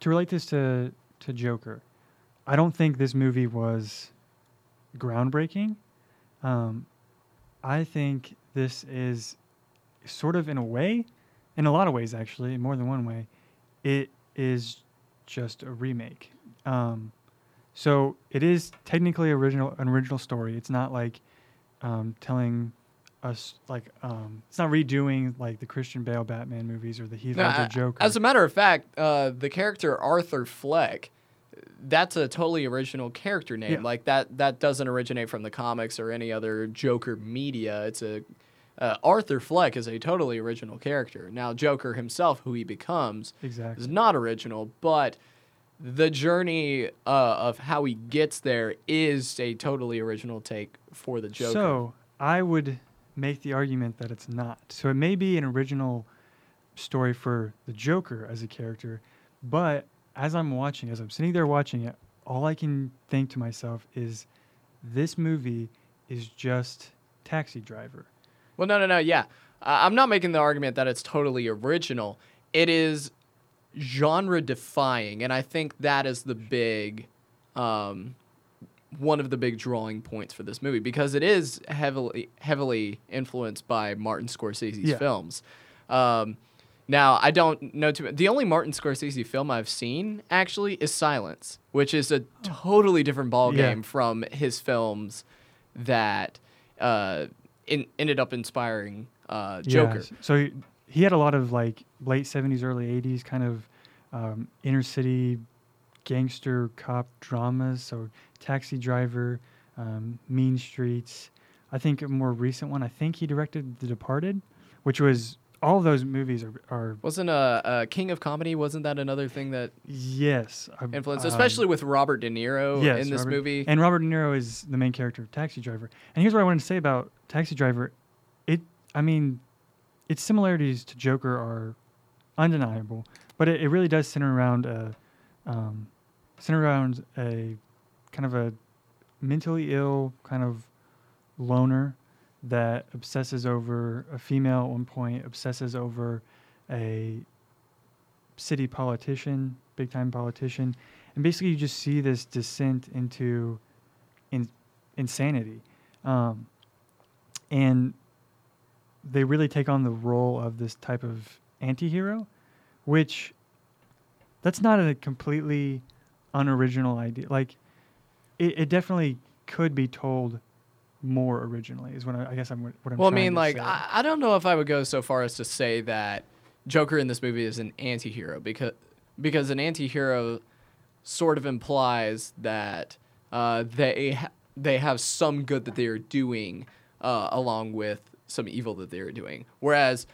to relate this to to Joker, I don't think this movie was groundbreaking. Um, I think this is sort of in a way, in a lot of ways actually, more than one way, it is just a remake. Um, so it is technically original an original story. It's not like um, telling us like um, it's not redoing like the Christian Bale Batman movies or the Heath Ledger a- Joker. As a matter of fact, uh, the character Arthur Fleck, that's a totally original character name. Yeah. Like that that doesn't originate from the comics or any other Joker media. It's a uh, Arthur Fleck is a totally original character. Now Joker himself, who he becomes, exactly. is not original, but the journey uh, of how he gets there is a totally original take for the Joker. So I would make the argument that it's not. So it may be an original story for the Joker as a character, but as I'm watching, as I'm sitting there watching it, all I can think to myself is this movie is just Taxi Driver. Well, no, no, no. Yeah, uh, I'm not making the argument that it's totally original. It is genre defying, and I think that is the big, um, one of the big drawing points for this movie because it is heavily heavily influenced by Martin Scorsese's Yeah. films. Um, now, I don't know too. The only Martin Scorsese film I've seen actually is Silence, which is a totally different ballgame Yeah. from his films that uh, in, ended up inspiring uh, Joker. Yeah, so he, he had a lot of like late 70s, early 80s kind of um, inner city gangster cop dramas. So Taxi Driver, um, Mean Streets. I think a more recent one, I think he directed The Departed, which was all those movies are, are Wasn't uh, uh, King of Comedy? Wasn't that another thing that yes, I- influenced, um, especially with Robert De Niro yes, in this Robert- movie? And Robert De Niro is the main character of Taxi Driver. And here's what I wanted to say about Taxi Driver. It, I mean, its similarities to Joker are undeniable, but it, it really does center around a, um, center around a kind of a mentally ill kind of loner that obsesses over a female at one point, obsesses over a city politician, big time politician, and basically you just see this descent into in, insanity, um, and they really take on the role of this type of anti-hero, which that's not a completely unoriginal idea. Like it, it definitely could be told more originally. Is what I, I guess I'm what I'm. well, I mean, like. I, I don't know if I would go so far as to say that Joker in this movie is an anti-hero because because an anti-hero sort of implies that uh, they ha- they have some good that they are doing uh, along with some evil that they are doing. Whereas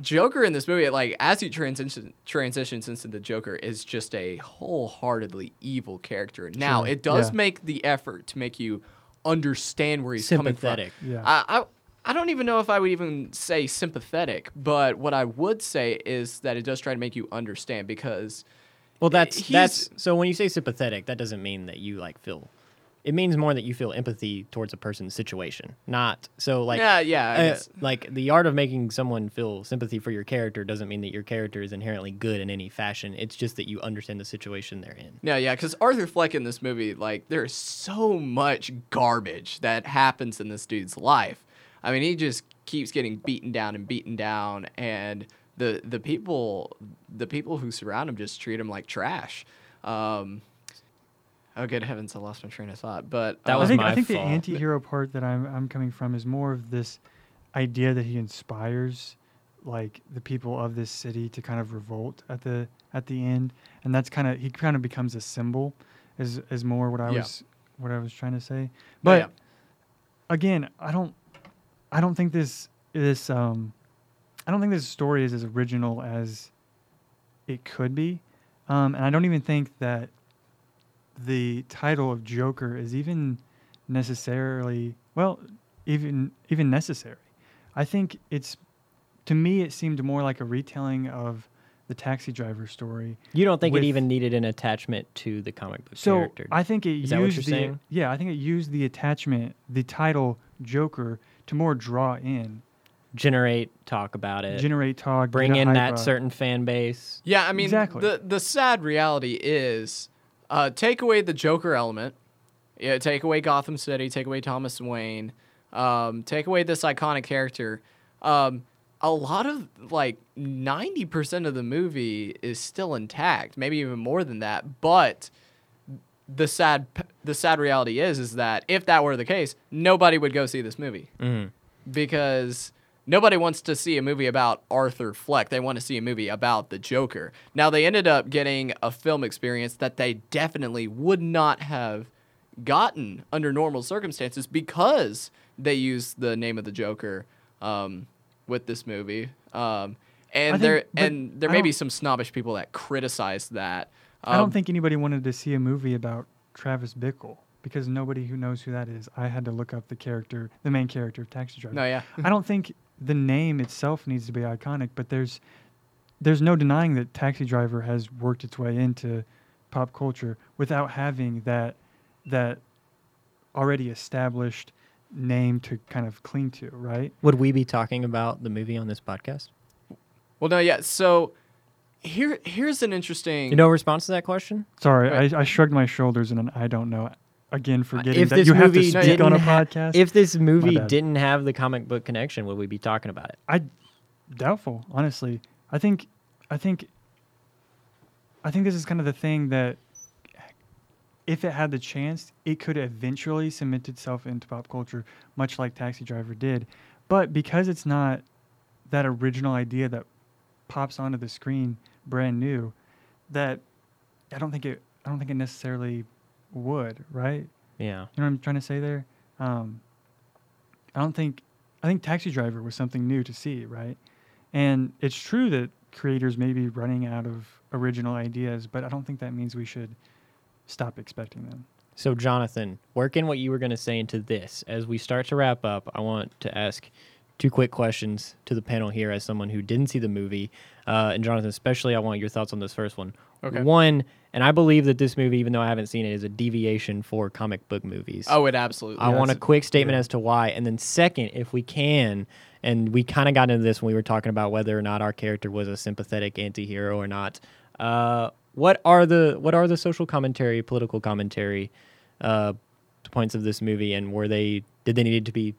Joker in this movie, like as he transition, transitions into the Joker, is just a wholeheartedly evil character. Now Sure, it does yeah. make the effort to make you understand where he's coming from. Sympathetic. Yeah. I, I I don't even know if I would even say sympathetic, but what I would say is that it does try to make you understand because Well, that's that's so when you say sympathetic, that doesn't mean that you like feel. It means more that you feel empathy towards a person's situation, not so like yeah, yeah, uh, like the art of making someone feel sympathy for your character doesn't mean that your character is inherently good in any fashion. It's just that you understand the situation they're in. Yeah, yeah, because Arthur Fleck in this movie, like, there's so much garbage that happens in this dude's life. I mean, he just keeps getting beaten down and beaten down, and the the people the people who surround him just treat him like trash. Um, oh, good heavens, I lost my train of thought. But That um, I was think my I think the fault. anti-hero part that I'm I'm coming from is more of this idea that he inspires like the people of this city to kind of revolt at the at the end, and that's kind of he kind of becomes a symbol, is is more what I Yeah. was what I was trying to say. But yeah. again, I don't I don't think this this um I don't think this story is as original as it could be, um, and I don't even think that the title of Joker is even necessarily well, even even necessary. I think it's to me it seemed more like a retelling of the taxi driver story. You don't think With- it even needed an attachment to the comic book So character? I think it Is that what used you're the saying? yeah, I think it used the attachment, the title Joker to more draw in generate talk about it, generate talk, bring in that up. certain fan base. Yeah, I mean, Exactly. the the sad reality is, uh, take away the Joker element, yeah, take away Gotham City, take away Thomas Wayne, um, take away this iconic character. Um, a lot of like ninety percent of the movie is still intact, maybe even more than that. But the sad the sad reality is is that if that were the case, nobody would go see this movie Mhm. because nobody wants to see a movie about Arthur Fleck. They want to see a movie about the Joker. Now they ended up getting a film experience that they definitely would not have gotten under normal circumstances because they used the name of the Joker um, with this movie. Um, and think- there and there I may be some snobbish people that criticize that. I don't Um, think anybody wanted to see a movie about Travis Bickle because nobody who knows who that is. I had to look up the character, the main character of Taxi Driver. No, yeah. I don't think the name itself needs to be iconic, but there's there's no denying that Taxi Driver has worked its way into pop culture without having that that already established name to kind of cling to, right? Would we be talking about the movie on this podcast? Well, no, yeah. So here here's an interesting. You know, response to that question. Sorry, Right. I, I shrugged my shoulders and an I don't know. Again, uh, forgetting if that you have to speak on a ha- podcast. If this movie didn't have the comic book connection, would we be talking about it? I doubtful, honestly. I think I think I think this is kind of the thing that if it had the chance, it could eventually cement itself into pop culture, much like Taxi Driver did. But because it's not that original idea that pops onto the screen brand new, that I don't think it I don't think it necessarily would, right? Yeah. You know what I'm trying to say there? Um, I don't think I think Taxi Driver was something new to see, right? And it's true that creators may be running out of original ideas, but I don't think that means we should stop expecting them. So, Jonathan, work in what you were going to say into this, as we start to wrap up, I want to ask two quick questions to the panel here as someone who didn't see the movie. Uh, and, Jonathan, especially, I want your thoughts on this first one. Okay. One, and I believe that this movie, even though I haven't seen it, is a deviation for comic book movies. Oh, it absolutely. Is. I want a a- quick statement yeah. as to why. And then, second, if we can, and we kind of got into this when we were talking about whether or not our character was a sympathetic anti-hero or not. Uh, what are the what are the social commentary, political commentary uh, points of this movie, and were they did they needed to be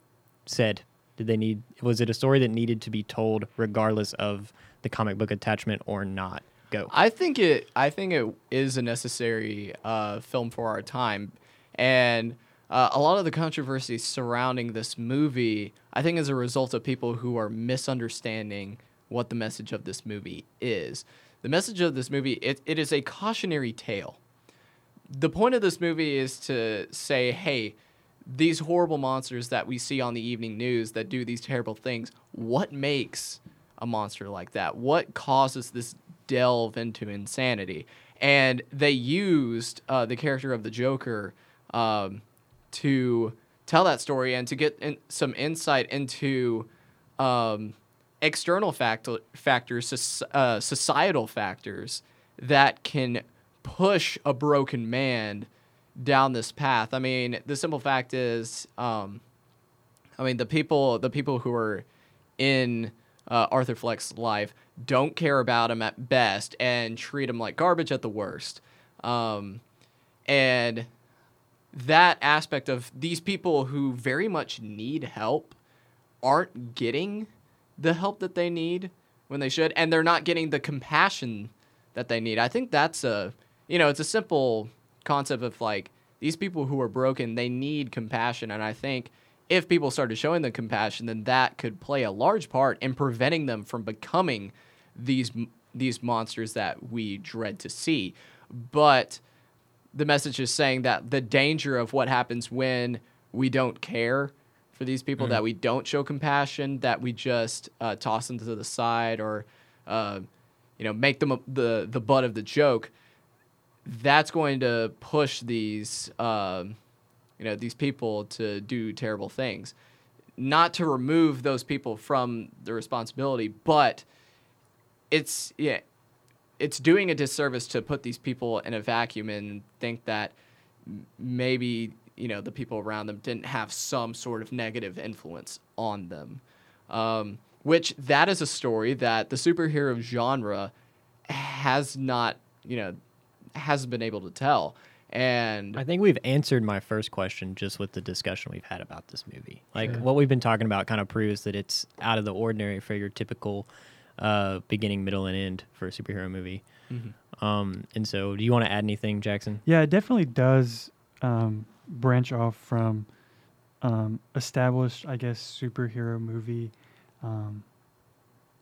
said? Did they need was it a story that needed to be told regardless of the comic book attachment or not? Go. I think it. I think it is a necessary uh, film for our time, and uh, a lot of the controversy surrounding this movie, I think, is a result of people who are misunderstanding what the message of this movie is. The message of this movie, it, it is a cautionary tale. The point of this movie is to say, hey, these horrible monsters that we see on the evening news that do these terrible things, what makes a monster like that? What causes this delve into insanity? And they used uh, the character of the Joker um, to tell that story and to get in some insight into um, external factor- factors, uh, societal factors that can push a broken man down this path. I mean, the simple fact is, um, I mean, the people, the people who are in uh, Arthur Fleck's life don't care about him at best and treat him like garbage at the worst. Um, and that aspect of these people who very much need help aren't getting the help that they need when they should, and they're not getting the compassion that they need. I think that's a, you know, it's a simple concept of like these people who are broken, they need compassion, and I think if people started showing them compassion, then that could play a large part in preventing them from becoming these these monsters that we dread to see. But the message is saying that the danger of what happens when we don't care for these people, that we don't show compassion, that we just uh, toss them to the side or, uh, you know, make them a, the the butt of the joke. That's going to push these, um, you know, these people to do terrible things. Not to remove those people from the responsibility, but it's yeah, it's doing a disservice to put these people in a vacuum and think that maybe you know the people around them didn't have some sort of negative influence on them. Um, which that is a story that the superhero genre has not, you know, hasn't been able to tell. And I think we've answered my first question just with the discussion we've had about this movie. Like Yeah. what we've been talking about kind of proves that it's out of the ordinary for your typical uh, beginning, middle, and end for a superhero movie. Um, and so, do you want to add anything, Jackson? Yeah, it definitely does um, branch off from um, established, I guess, superhero movie. Um,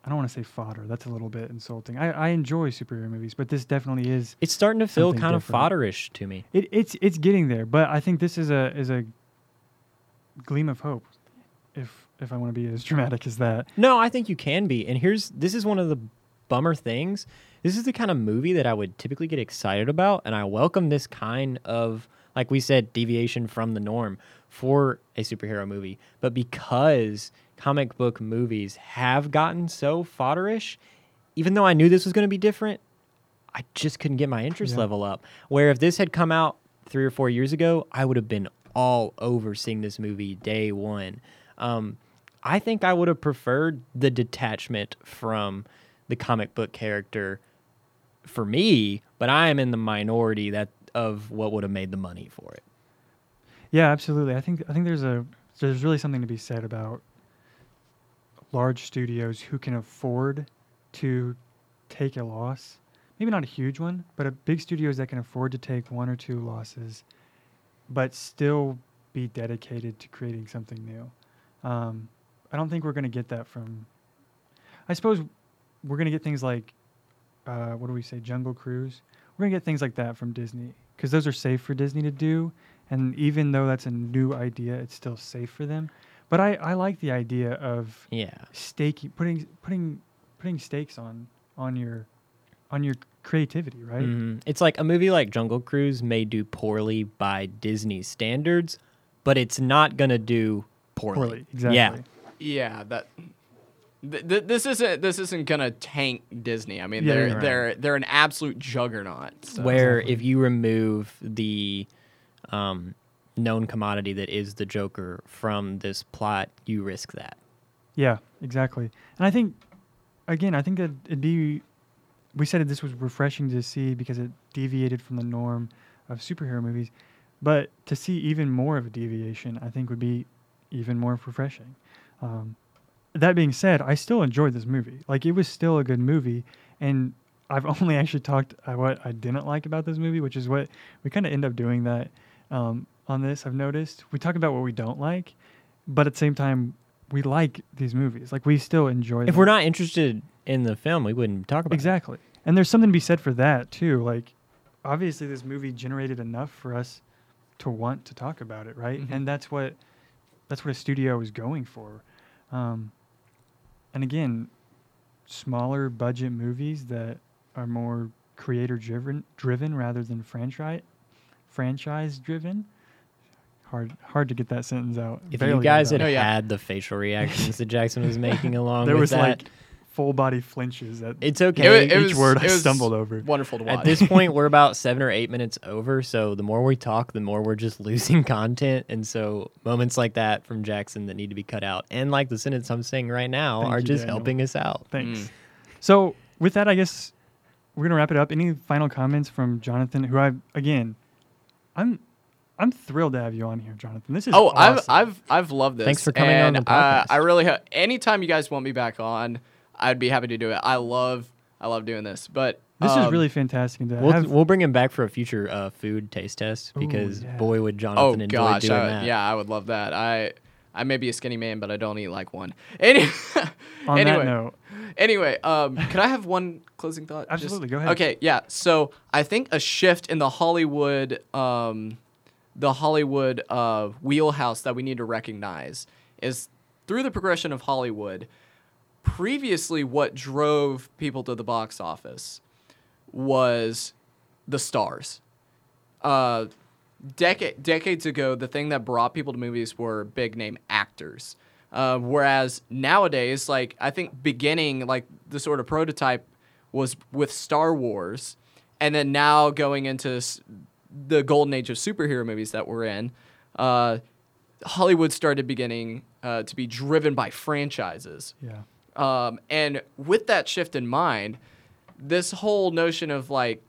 I don't want to say fodder. That's a little bit insulting. I, I enjoy superhero movies, but this definitely is. It's starting to feel Something kind of fodderish to me. It, it's it's getting there, but I think this is a is a gleam of hope. If if I want to be as dramatic as that, No, I think you can be. And here's this is one of the bummer things. This is the kind of movie that I would typically get excited about, and I welcome this kind of like we said, deviation from the norm for a superhero movie. But because comic book movies have gotten so fodderish, even though I knew this was going to be different, I just couldn't get my interest Yeah. level up. Where if this had come out three or four years ago, I would have been all over seeing this movie day one. Um, I think I would have preferred the detachment from the comic book character for me, but I am in the minority that of what would have made the money for it. yeah, absolutely. I think I think there's a there's really something to be said about large studios who can afford to take a loss. Maybe not a huge one, but a big studios that can afford to take one or two losses, but still be dedicated to creating something new. Um, I don't think we're going to get that from. I suppose we're going to get things like, uh, what do we say, Jungle Cruise. We're going to get things like that from Disney because those are safe for Disney to do, and even though that's a new idea, it's still safe for them. But I, I like the idea of Yeah. staking, putting putting putting stakes on on your on your creativity, right? Mhm. It's like a movie like Jungle Cruise may do poorly by Disney standards, but it's not going to do poorly. Poorly, exactly. Yeah. Yeah, that. Th- th- this isn't this isn't gonna tank Disney. I mean, Yeah, they're right. they're they're an absolute juggernaut. So. where Exactly. if you remove the um, known commodity that is the Joker from this plot, you risk that. Yeah, exactly. And I think, again, I think that it'd be, we said that this was refreshing to see because it deviated from the norm of superhero movies, but to see even more of a deviation, I think would be even more refreshing. Um, that being said, I still enjoyed this movie. Like it was still a good movie, and I've only actually talked uh, what I didn't like about this movie, which is what we kind of end up doing that um, on this. I've noticed we talk about what we don't like, but at the same time, we like these movies. Like we still enjoy. If them. we're not interested in the film, we wouldn't talk about it. exactly, and there's something to be said for that too. Like obviously, this movie generated enough for us to want to talk about it, right? Mhm. And that's what that's what a studio is going for. Um, and again, smaller budget movies that are more creator driven driven rather than franchise franchise driven. Hard hard to get that sentence out. If Barely you guys had out. Oh, yeah. had the facial reactions that Jackson was making along there with was that, like full body flinches at it's It okay. each was- word it I stumbled over. Wonderful to watch. At this point, we're about seven or eight minutes over. So the more we talk, the more we're just losing content. And so moments like that from Jackson that need to be cut out, and like the sentence I'm saying right now, Thank are you, just Daniel. helping us out. Thanks. Mm. So with that, I guess we're gonna wrap it up. Any final comments from Jonathan? Who I again, I'm I'm thrilled to have you on here, Jonathan. This is Oh, awesome. I've I've I've loved this. Thanks for coming on and, the Uh, podcast. I really ha- anytime you guys want me back on, I'd be happy to do it. I love I love doing this. But this is um, really fantastic. To We'll, have, we'll bring him back for a future uh, food taste test Ooh, because yeah. boy would Oh Jonathan enjoy gosh, doing I, that. yeah, I would love that. I I may be a skinny man, but I don't eat like one. Any, on anyway, that note, Anyway, um, can I have one closing thought? Just- Absolutely, go ahead. Okay, yeah. So I think a shift in the Hollywood, um, the Hollywood uh, wheelhouse that we need to recognize is through the progression of Hollywood. Previously, what drove people to the box office was the stars. Uh, decade decades ago, the thing that brought people to movies were big name actors. Uh, whereas nowadays, like I think beginning like the sort of prototype was with Star Wars, and then now going into s- the golden age of superhero movies that we're in, uh, Hollywood started beginning uh, to be driven by franchises. Yeah. Um, and with that shift in mind, this whole notion of like,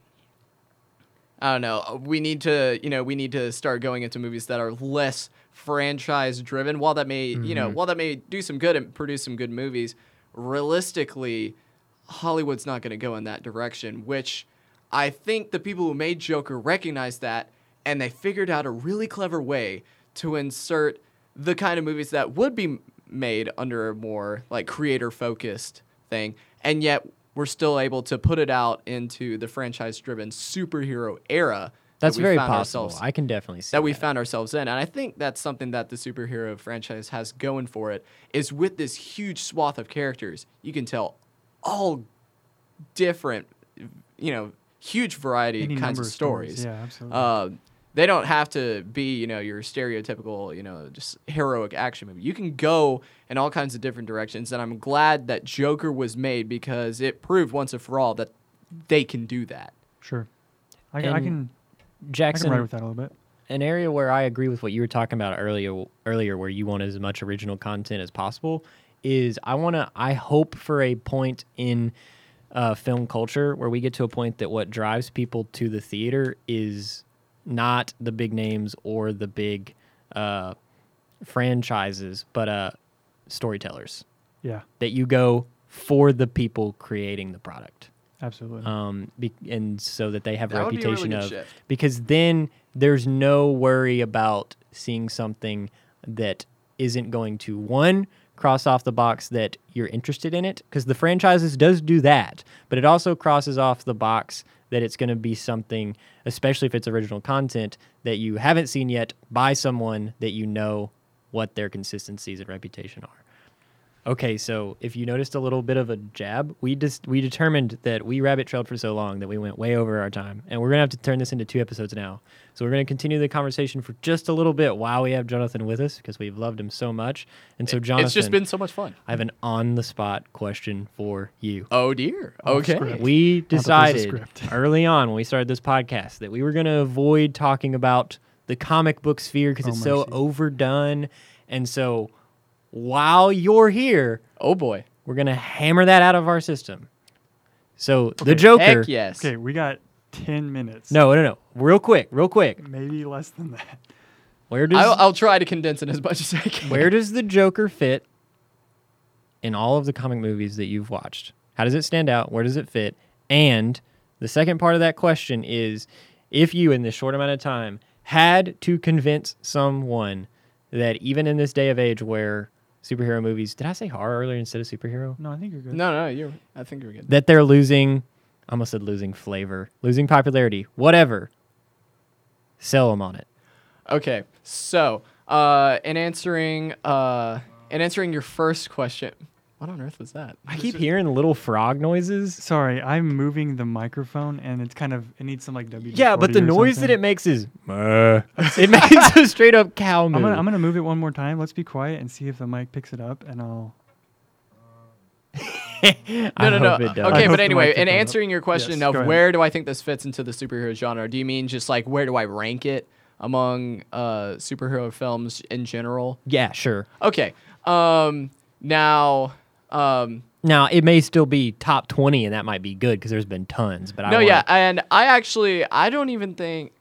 I don't know, we need to, you know, we need to start going into movies that are less franchise driven. While that may, you know, while that may do some good and produce some good movies, realistically, Hollywood's not going to go in that direction. Which I think the people who made Joker recognized that, and they figured out a really clever way to insert the kind of movies that would be made under a more like creator focused thing. And yet we're still able to put it out into the franchise driven superhero era That's that very possible. I can definitely see that we found ourselves in. And i think that's something that the superhero franchise has going for it is with this huge swath of characters you can tell all different you know huge variety Any kinds of of stories. Yeah, absolutely. uh, they don't have to be, you know, your stereotypical, you know, just heroic action movie. You can go in all kinds of different directions, and I'm glad that Joker was made because it proved once and for all that they can do that. sure. I, can- I and can I Jackson, can ride with that a little bit. an area where I agree with what you were talking about earlier, earlier, where you want as much original content as possible, is I want to. I hope for a point in uh, film culture where we get to a point that what drives people to the theater is not the big names or the big uh, franchises, but uh, storytellers. Yeah, That you go for the people creating the product absolutely. um, be, and so that they have a That would be a really reputation good of shift. because then there's no worry about seeing something that isn't going to one cross off the box that you're interested in it because the franchises does do that but it also crosses off the box that it's going to be something especially if it's original content that you haven't seen yet by someone that you know what their consistencies and reputation are Okay, so if you noticed a little bit of a jab, we just we determined that we rabbit trailed for so long that we went way over our time, and we're gonna have to turn this into two episodes now. So we're gonna continue the conversation for just a little bit while we have Jonathan with us because we've loved him so much. And so, Jonathan, it's just been so much fun. I have an on the spot question for you. Oh dear. Off Okay. We thought there was a decided early on when we started this podcast that we were going to avoid talking about the comic book sphere because Oh, it's so overdone. And so while you're here, Oh boy. we're going to hammer that out of our system. So the Joker. Heck yes. okay, we got ten minutes. No, no, no. Real quick, real quick. maybe less than that. Where does I'll, I'll try to condense it as much as I can. where does the Joker fit in all of the comic movies that you've watched? How does it stand out? Where does it fit? And the second part of that question is if you, in this short amount of time, had to convince someone that even in this day of age where superhero movies, did I say horror earlier instead of superhero? No, I think you're good. No, no, you're. I think you're good. That they're losing, I almost said losing flavor, losing popularity, whatever. Sell them on it. Okay, so uh, in answering uh, in answering your first question, what on earth was that? I keep hearing little frog noises. Sorry, I'm moving the microphone, and it's kind of it needs some like W. Yeah, but the noise that it makes is it makes a straight up cow moo. I'm gonna I'm gonna move it one more time. Let's be quiet and see if the mic picks it up, and I'll. I No, no, no. hope it does. I Okay, hope but the anyway, mic in picked that up. answering your question Yes, of go ahead. where do I think this fits into the superhero genre, do you mean just like where do I rank it among uh, superhero films in general? yeah, sure. Okay. Um, now, um, Now it may still be top twenty, and that might be good because there's been tons. But I no, wanna- yeah, and I actually I don't even think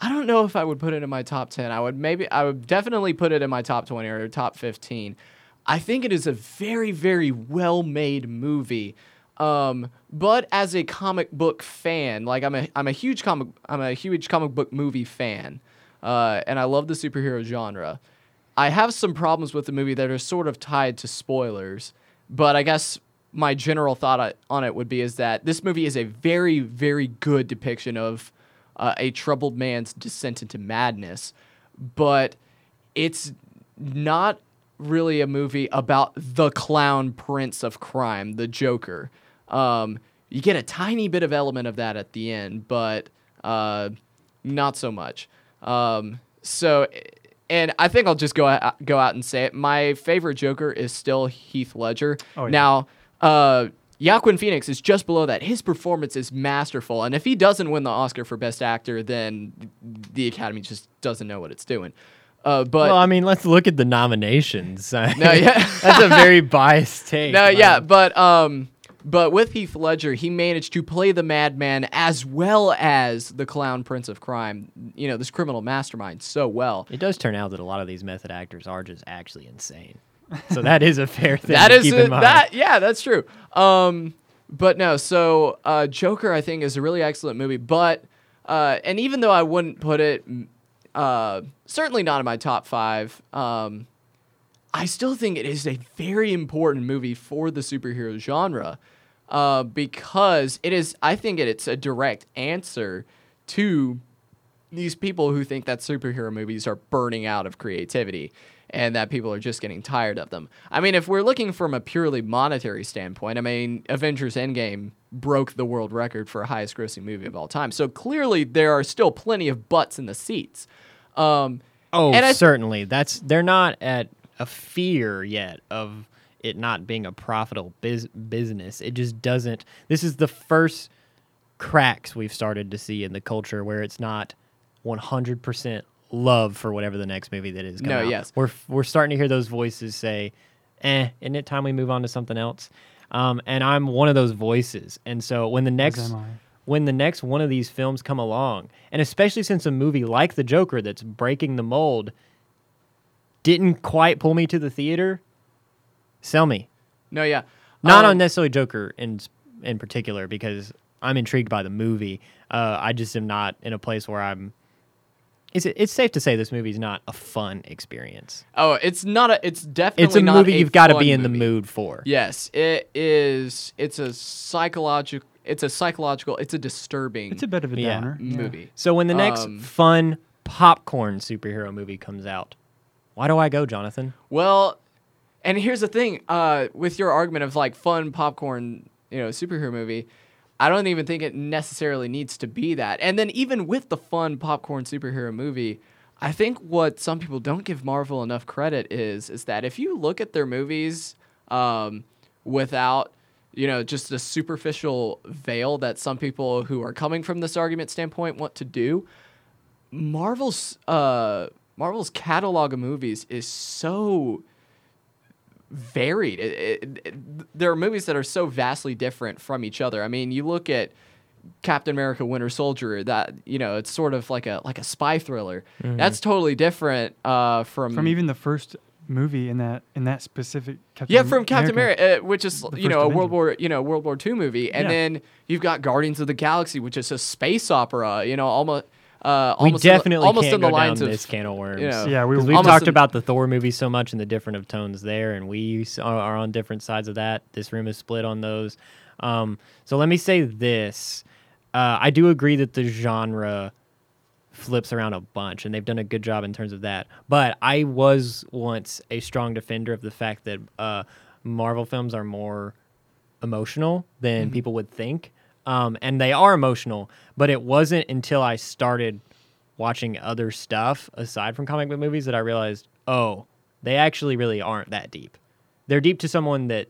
I don't know if I would put it in my top ten. I would maybe I would definitely put it in my top twenty or top fifteen. I think it is a very very well made movie. Um, but as a comic book fan, like I'm a I'm a huge comic I'm a huge comic book movie fan, uh, and I love the superhero genre. I have some problems with the movie that are sort of tied to spoilers, but I guess my general thought on it would be is that this movie is a very, very good depiction of uh, a troubled man's descent into madness, but it's not really a movie about the clown prince of crime, the Joker. Um, you get a tiny bit of element of that at the end, but uh, not so much. Um, so, and I think I'll just go out, go out and say it. My favorite Joker is still Heath Ledger. Oh, yeah. Now, uh, Joaquin Phoenix is just below that. His performance is masterful, and if he doesn't win the Oscar for Best Actor, then the Academy just doesn't know what it's doing. Uh, but well, I mean, let's look at the nominations. no, yeah, That's a very biased take. no, but- yeah, but um, but with Heath Ledger, he managed to play the madman as well as the clown prince of crime. You know, this criminal mastermind so well. It does turn out that a lot of these method actors are just actually insane. So that is a fair thing that to is keep a- in mind. that yeah that's true um but no so uh joker i think is a really excellent movie but uh and even though i wouldn't put it uh certainly not in my top five um i still think it is a very important movie for the superhero genre uh because it is i think it, it's a direct answer to these people who think that superhero movies are burning out of creativity and that people are just getting tired of them. I mean, if we're looking from a purely monetary standpoint, I mean, Avengers Endgame broke the world record for highest grossing movie of all time. So clearly there are still plenty of butts in the seats. Um, Oh, And I certainly. That's they're not at a fear yet of it not being a profitable biz- business. It just doesn't. This is the first cracks we've started to see in the culture where it's not 100% love for whatever the next movie that is. No, coming out. yes. We're we're starting to hear those voices say, "Eh, isn't it time we move on to something else?" Um, and I'm one of those voices. And so when the next when the next one of these films come along, and especially since a movie like The Joker that's breaking the mold didn't quite pull me to the theater, sell me. no, yeah. Not Um, on necessarily Joker in in particular because I'm intrigued by the movie. Uh, I just am not in a place where I'm. It's it's safe to say this movie's not a fun experience. Oh, it's not a. It's definitely It's a not movie you've got to be in the mood for. Yes, it is. It's a psychological. It's a psychological. It's a disturbing It's a bit of a Yeah. downer. yeah. movie. So when the next Um, fun popcorn superhero movie comes out, why do I go, Jonathan? Well, and here's the thing, uh, with your argument of like fun popcorn, you know, superhero movie, I don't even think it necessarily needs to be that. And then even with the fun popcorn superhero movie, I think what some people don't give Marvel enough credit is is that if you look at their movies um, without you know just a superficial veil that some people who are coming from this argument standpoint want to do, Marvel's uh, Marvel's catalog of movies is so varied. It, it, it- there are movies that are so vastly different from each other. I mean, you look at Captain America: Winter Soldier. That you know, it's sort of like a like a spy thriller. That's totally different uh, from From even the first movie in that in that specific Captain yeah, from Captain America. America, uh, which is you know a first World War you know World War II movie, and Yeah. then you've got Guardians of the Galaxy, which is a space opera. You know, almost uh, We almost in the- definitely almost can't in the go lines down of this can of worms. you know, Yeah, we 'Cause were we've talked in- about the Thor movie so much and the different of tones there, and we are, are on different sides of that. This room is split on those. Um, so let me say this: uh, I do agree that the genre flips around a bunch, and they've done a good job in terms of that. But I was once a strong defender of the fact that uh, Marvel films are more emotional than Mm-hmm. people would think. Um, and they are emotional, but it wasn't until I started watching other stuff aside from comic book movies that I realized, oh, they actually really aren't that deep. They're deep to someone that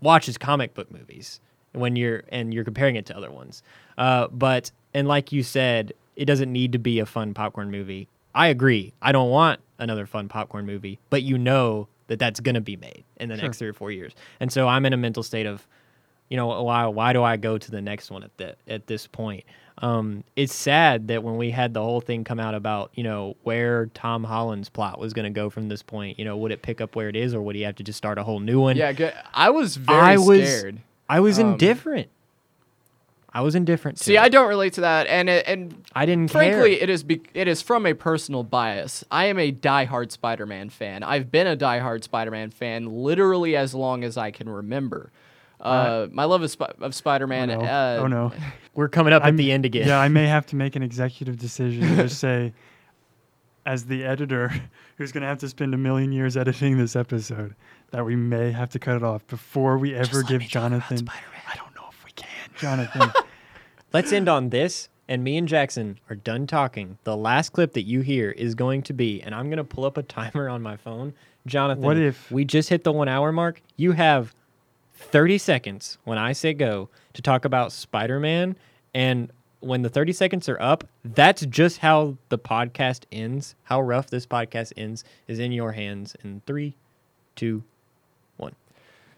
watches comic book movies when you're and you're comparing it to other ones. Uh, but and like you said, it doesn't need to be a fun popcorn movie. I agree. I don't want another fun popcorn movie, but you know that that's going to be made in the Sure. next three or four years. And so I'm in a mental state of, you know, why why do I go to the next one at the, at this point? Um, it's sad that when we had the whole thing come out about you know where Tom Holland's plot was going to go from this point, you know, would it pick up where it is, or would he have to just start a whole new one? yeah. I was very I was scared. I was Um, indifferent. I was indifferent. See, it. I don't relate to that, and it, and I didn't frankly, care. it is be- it is from a personal bias. I am a diehard Spider-Man fan. I've been a diehard Spider-Man fan literally as long as I can remember. Uh, my love of, Sp- of Spider-Man. oh no, uh, oh no. We're coming up at I'm- the end again. Yeah, I may have to make an executive decision to just say, as the editor who's going to have to spend a million years editing this episode, that we may have to cut it off before we ever let give me talk about Jonathan. Spider-Man. I don't know if we can, Jonathan. Let's end on this. And me and Jackson are done talking. The last clip that you hear is going to be, and I'm going to pull up a timer on my phone. Jonathan, What if- we just hit the one hour mark? You have 30 seconds when I say go to talk about Spider Man and when the 30 seconds are up, that's just how the podcast ends. How rough this podcast ends is in your hands in three, two, one.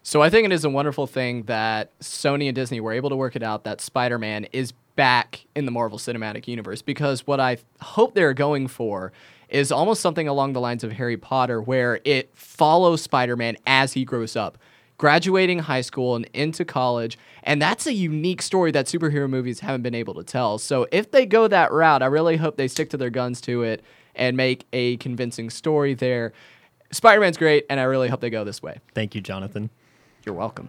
So I think it is a wonderful thing that Sony and Disney were able to work it out that Spider-Man is back in the Marvel Cinematic Universe because what I hope they're going for is almost something along the lines of Harry Potter where it follows Spider-Man as he grows up, graduating high school and into college, and that's a unique story that superhero movies haven't been able to tell. So if they go that route, I really hope they stick to their guns to it and make a convincing story there. Spider-Man's great and I really hope they go this way. Thank you, Jonathan. You're welcome.